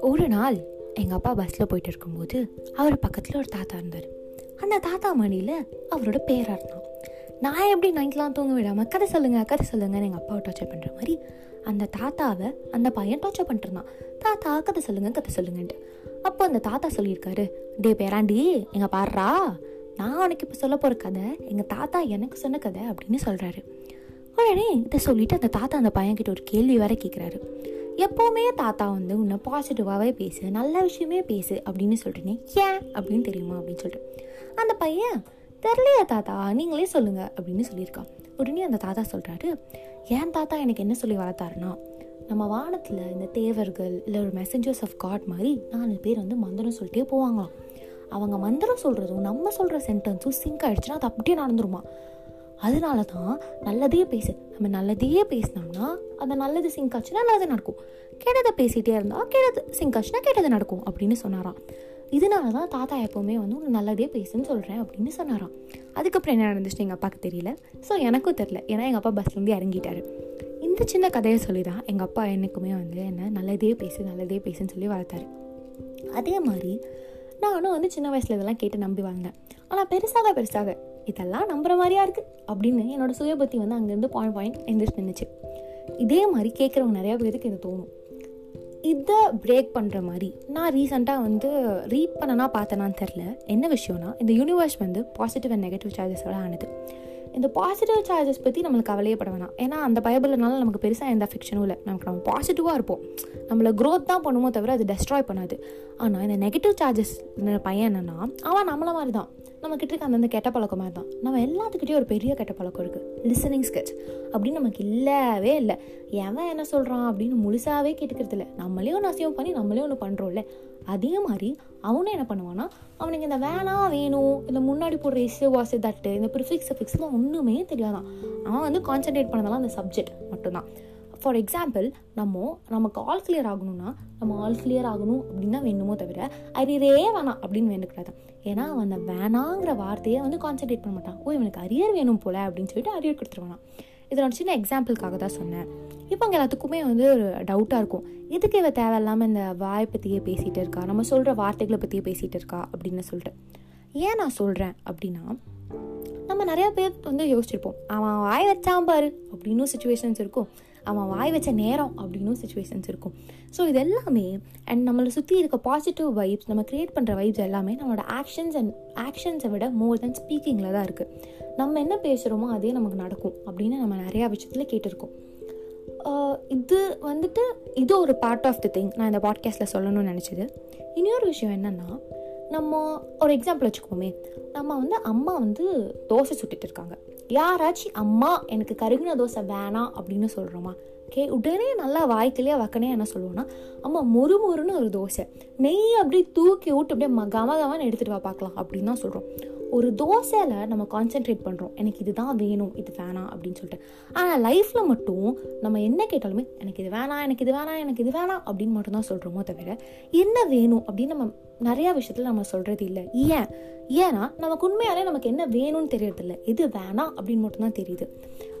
ஒரு நாள் எங்கள் அப்பா பஸ்ஸில் போயிட்டு இருக்கும்போது அவர் பக்கத்தில் ஒரு தாத்தா இருந்தார். அந்த தாத்தா மணியில் அவரோட பேராக இருந்தான். நான் எப்படி நைட்லாம் தூங்க விடாமல் கதை சொல்லுங்கள் கதை சொல்லுங்கன்னு எங்கள் அப்பாவை டார்ச்சர் பண்ணுற மாதிரி அந்த தாத்தாவை அந்த பையன் டார்ச்சர் பண்ணிட்டுருந்தான். தாத்தா கதை சொல்லுங்க கதை சொல்லுங்கன்ட்டு. அப்போ அந்த தாத்தா சொல்லியிருக்காரு டே பேராண்டி எங்கள் பாடுறா நான் உனக்கு இப்போ சொல்ல போகிற கதை எங்கள் தாத்தா எனக்கு சொன்ன கதை அப்படின்னு சொல்கிறாரு உடனே இதை சொல்லிட்டு அந்த தாத்தா அந்த பையன்கிட்ட ஒரு கேள்வி வேற கேட்குறாரு எப்போவுமே தாத்தா வந்து உன்னை பாசிட்டிவாகவே பேசு நல்ல விஷயமே பேசு அப்படின்னு சொல்கிறேனே ஏன் அப்படின்னு தெரியுமா அப்படின்னு சொல்லிட்டு அந்த பையன் தெரியலையா தாத்தா நீங்களே சொல்லுங்க அப்படின்னு சொல்லியிருக்கான். உடனே அந்த தாத்தா சொல்கிறாரு ஏன் தாத்தா எனக்கு என்ன சொல்லி வளர்த்தாருன்னா நம்ம வானத்தில் இந்த தேவர்கள் இல்லை ஒரு மெசஞ்சர்ஸ் ஆஃப் காட் மாதிரி நாலு பேர் வந்து மந்திரம் சொல்லிட்டே போவாங்களாம். அவங்க மந்திரம் சொல்கிறதும் நம்ம சொல்கிற சென்டென்ஸும் சிங்க் ஆகிடுச்சுன்னா அது அப்படியே நடந்துருமா? அதனால தான் நல்லதே பேசு. நம்ம நல்லதையே பேசினோம்னா அந்த நல்லது சிங்க் ஆச்சுன்னா நல்லது நடக்கும். கெட்டதை பேசிகிட்டே இருந்தால் கெட்டது சிங்க் ஆச்சுன்னா கெட்டது நடக்கும் அப்படின்னு சொன்னாராம். இதனால தான் தாத்தா எப்போவுமே வந்து உன்னை நல்லதே பேசுன்னு சொல்கிறேன் அப்படின்னு சொன்னாராம். அதுக்கப்புறம் என்ன நடந்துச்சு எங்கள் அப்பாவுக்கு தெரியல. ஸோ எனக்கும் தெரில ஏன்னா எங்கள் அப்பா பஸ்லேருந்து இறங்கிட்டாரு. இந்த சின்ன கதையை சொல்லி தான் எங்கள் அப்பா என்றைக்குமே வந்து என்ன நல்லதே பேசு நல்லதே பேசுன்னு சொல்லி வளர்த்தாரு. அதே மாதிரி நானும் வந்து சின்ன வயசில் இதெல்லாம் கேட்டு நம்பி வாழ்ந்தேன். ஆனால் பெருசாக பெருசாக இதெல்லாம் நம்புகிற மாதிரியா இருக்குது அப்படின்னு என்னோட சுயபத்தி வந்து அங்கேருந்து பாயிண்ட் பாயிண்ட் எந்திரிச்சு நின்றுச்சு இதே மாதிரி கேட்குறவங்க நிறையா பேருக்கு இது தோணும். இதை பிரேக் பண்ணுற மாதிரி நான் ரீசெண்டாக வந்து ரீட் பண்ணனா பார்த்தேனான்னு தெரில என்ன விஷயம்னா இந்த யூனிவர்ஸ் வந்து பாசிட்டிவ் அண்ட் நெகட்டிவ் சார்ஜஸோட ஆனது. இந்த பாசிட்டிவ் சார்ஜஸ் பற்றி நம்மளுக்கு கவலையப்பட வேணாம். ஏன்னா அந்த பைபிள்னால நமக்கு பெருசாக எந்த அஃபெக்ஷனும் இல்லை. நமக்கு நம்ம பாசிட்டிவாக இருப்போம். நம்மளை க்ரோத் தான் பண்ணுமோ தவிர அது டெஸ்ட்ராய் பண்ணாது. ஆனால் இந்த நெகட்டிவ் சார்ஜஸ் பையன் என்னென்னா அவன் நம்மளை மாதிரி தான் நம்மக்கிட்ட இருக்க அந்தந்த கெட்ட பழக்கம் மாதிரி தான் நம்ம எல்லாத்துக்கிட்டேயும் ஒரு பெரிய கெட்ட பழக்கம் இருக்குது லிசனிங் ஸ்கெட்ச் அப்படின்னு நமக்கு இல்லவே இல்லை. எவன் என்ன சொல்கிறான் அப்படின்னு முழுசாகவே கேட்டுக்கிறது இல்லை நம்மளே ஒன்று அசியம் பண்ணி நம்மளே ஒன்று பண்ணுறோம்ல அதே மாதிரி அவனும் என்ன பண்ணுவான்னா அவனுக்கு இந்த வேணா வேணும் இந்த முன்னாடி போடுற இசை வாசு தட்டு இந்த ப்ரிஃபிக்ஸ் ஃபிக்ஸ்லாம் ஒன்றுமே தெரியாதான். அவன் வந்து கான்சென்ட்ரேட் பண்ணதெல்லாம் அந்த சப்ஜெக்ட் மட்டும்தான். ஃபார் எக்ஸாம்பிள் நம்ம நமக்கு ஆல் கிளியர் ஆகணும்னா நம்ம ஆல் கிளியர் ஆகணும் அப்படின்னு தான் வேணுமோ தவிர அரியரே வேணாம் அப்படின்னு வேண்டக்கூடாது ஏன்னா அவன் அந்த வேணாங்கிற வார்த்தையை வந்து கான்சென்ட்ரேட் பண்ண மாட்டான். ஓ இவனுக்கு அரியர் வேணும் போல அப்படின்னு சொல்லிட்டு அரியர் கொடுத்துருவானா இதோட சின்ன எக்ஸாம்பிளுக்காக தான் சொன்னேன். இப்போ அங்கே எல்லாத்துக்குமே வந்து ஒரு டவுட்டாக இருக்கும். எதுக்கு இவ தேவையில்லாமல் இந்த வாயை பற்றியே பேசிகிட்டு இருக்கா? நம்ம சொல்கிற வார்த்தைகளை பற்றியே பேசிகிட்டு இருக்கா? அப்படின்னு சொல்லிட்டு ஏன் நான் சொல்கிறேன் அப்படின்னா நம்ம நிறையா பேர் வந்து யோசிச்சிருப்போம். அவன் வாய் வச்சான் பாரு அப்படின்னு சுச்சுவேஷன்ஸ் இருக்கும். அவன் வாய் வச்ச நேரம் அப்படின்னும் சுச்சுவேஷன்ஸ் இருக்கும். ஸோ இது எல்லாமே அண்ட் நம்மளை சுற்றி இருக்க பாசிட்டிவ் வைப்ஸ் நம்ம க்ரியேட் பண்ணுற வைப்ஸ் எல்லாமே நம்மளோட ஆக்ஷன்ஸ் அண்ட் ஆக்ஷன்ஸை விட மோர் தென் ஸ்பீக்கிங்கில் தான் இருக்குது நம்ம என்ன பேசுகிறோமோ அதே நமக்கு நடக்கும் அப்படின்னு நம்ம நிறையா விஷயத்தில் கேட்டிருக்கோம். இது வந்துட்டு இது ஒரு பார்ட் ஆஃப் தி திங் நான் இந்த பாட்காஸ்ட்டில் சொல்லணும்னு நினச்சது. இன்னொரு விஷயம் என்னென்னா நம்ம ஒரு எக்ஸாம்பிள் வச்சுக்கோமே. நம்ம வந்து அம்மா வந்து தோசை சுட்டுட்டு இருக்காங்க. யாராச்சும் அம்மா எனக்கு கருகின தோசை வேணாம் அப்படின்னு சொல்கிறோமா ஓகே உடனே நல்லா வாய்க்கிலேயே வக்கனே என்ன சொல்லுவோம்னா அம்மா மொறு மொறுன்னு ஒரு தோசை. நெய் அப்படியே தூக்கி விட்டு அப்படியே கம கமன்னு எடுத்துகிட்டு வா பார்க்கலாம் அப்படின்னு தான் சொல்கிறோம் ஒரு தோசையில் நம்ம கான்சென்ட்ரேட் பண்ணுறோம் எனக்கு இதுதான் வேணும் இது வேணாம் அப்படின்னு சொல்லிட்டு. ஆனால் லைஃப்பில் மட்டும் நம்ம என்ன கேட்டாலுமே எனக்கு இது வேணாம் எனக்கு இது வேணாம் எனக்கு இது வேணாம் அப்படின்னு மட்டும் தான் சொல்கிறோமோ தவிர என்ன வேணும் அப்படின்னு நம்ம நிறையா விஷயத்தில் நம்ம சொல்கிறது இல்லை. ஏன்? ஏன்னா நமக்கு உண்மையாலே நமக்கு என்ன வேணும்னு தெரியறதில்ல. எது வேணாம் அப்படின்னு மட்டும்தான் தெரியுது.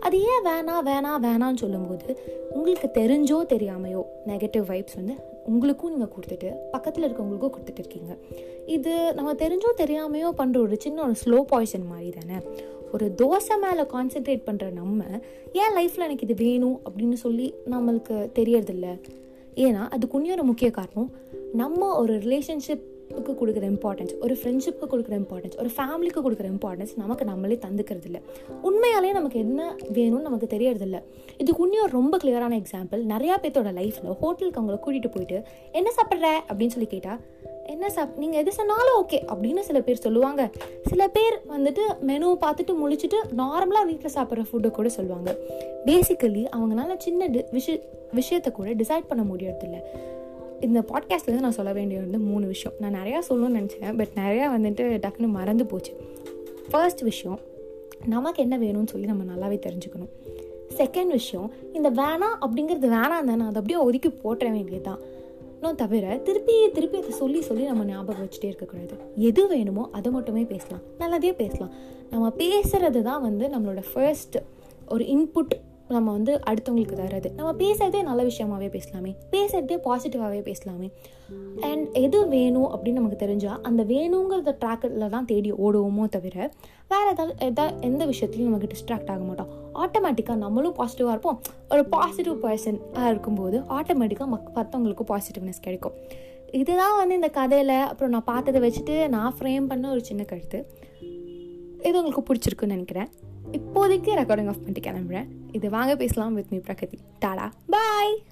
அது ஏன் வேணாம் வேணாம் வேணான்னு சொல்லும்போது உங்களுக்கு தெரிஞ்சோ தெரியாமையோ நெகட்டிவ் வைப்ஸ் வந்து உங்களுக்கும் நீங்கள் கொடுத்துட்டு பக்கத்தில் இருக்கவங்களுக்கும் கொடுத்துட்டு இருக்கீங்க. இது நம்ம தெரிஞ்சோ தெரியாமையோ பண்ணுற ஒரு சின்ன ஒரு ஸ்லோ பாய்சன் மாதிரி தானே. ஒரு தோசை மேலே கான்சென்ட்ரேட் பண்ணுற நம்ம ஏன் லைஃப்பில் எனக்கு இது வேணும் அப்படின்னு சொல்லி நம்மளுக்கு தெரியறதில்ல? ஏன்னா அதுக்கு ஒரு முக்கிய காரணம் நம்ம ஒரு ரிலேஷன்ஷிப் க்கு கொடுக்குற இம்பார்ட்டன்ஸ் ஒரு ஃப்ரெண்ட்ஷிப்புக்கு கொடுக்குற இம்பார்ட்டன்ஸ் ஒரு ஃபேமிலிக்கு கொடுக்குற இம்பார்ட்டன்ஸ் நமக்கு நம்மளே தந்துக்கிறது இல்லை உண்மையாலே நமக்கு என்ன வேணும்னு நமக்கு தெரியறதில்ல. இதுக்கு இன்னும் ரொம்ப கிளியரான எக்ஸாம்பிள் நிறையா பேர்த்தோட லைஃப்பில் ஹோட்டலுக்கு அவங்கள கூட்டிகிட்டு போயிட்டு என்ன சாப்பிட்ற? அப்படின்னு சொல்லி கேட்டால் என்ன சாப் நீங்கள் எது சொன்னாலும் ஓகே அப்படின்னு சில பேர் சொல்லுவாங்க. சில பேர் வந்துட்டு மெனுவை பார்த்துட்டு முழிச்சிட்டு நார்மலாக வீட்டில் சாப்பிட்ற ஃபுட்டை கூட சொல்லுவாங்க. பேசிக்கலி அவங்களால சின்ன டி விஷய விஷயத்தை கூட டிசைட் பண்ண முடியறதில்ல. இந்த பாட்காஸ்ட்லேருந்து நான் சொல்ல வேண்டிய வந்து மூணு விஷயம். நான் நிறையா சொல்லணும்னு நினச்சேன். பட் நிறையா வந்துட்டு டக்குன்னு மறந்து போச்சு. ஃபர்ஸ்ட் விஷயம் நமக்கு என்ன வேணும்னு சொல்லி நம்ம நல்லாவே தெரிஞ்சுக்கணும். செகண்ட் விஷயம் இந்த வேணாம் அப்படிங்கிறது வேணாம் தானே. அதை அப்படியே ஒதுக்கி போட்டுற வேண்டியது தான் இன்னும் தவிர திருப்பி திருப்பி அதை சொல்லி சொல்லி நம்ம ஞாபகம் வச்சுட்டே இருக்கக்கூடாது. எது வேணுமோ அதை மட்டுமே பேசலாம். நல்லதே பேசலாம். நம்ம பேசுகிறது தான் வந்து நம்மளோட ஃபர்ஸ்ட் ஒரு இன்புட் நம்ம வந்து அடுத்தவங்களுக்கு தர்றது. நம்ம பேசுறதே நல்ல விஷயமாவே பேசலாமே. பேசுறதே பாசிட்டிவாகவே பேசலாமே. அண்ட் எது வேணும் அப்படின்னு நமக்கு தெரிஞ்சால் அந்த வேணுங்கிறத ட்ராக்கில் தான் தேடி ஓடுவோமோ தவிர வேறு ஏதாவது எதாவது எந்த விஷயத்துலையும் நமக்கு டிஸ்ட்ராக்ட் ஆக மாட்டோம். ஆட்டோமேட்டிக்காக நம்மளும் பாசிட்டிவாக இருப்போம். ஒரு பாசிட்டிவ் பர்சனாக இருக்கும்போது ஆட்டோமேட்டிக்காக மக் மற்றவங்களுக்கும் பாசிட்டிவ்னஸ் கிடைக்கும். இதுதான் வந்து இந்த கதையில் அப்புறம் நான் பார்த்ததை வச்சுட்டு நான் ஃப்ரேம் பண்ண ஒரு சின்ன கருத்து. இது உங்களுக்கு பிடிச்சிருக்குன்னு நினைக்கிறேன். இப்போதைக்கு ரெக்கார்டிங் ஆஃப் பண்ணிட்டு கிளம்புறேன். இது வாங்க பேசலாம் with me Pragathi tata bye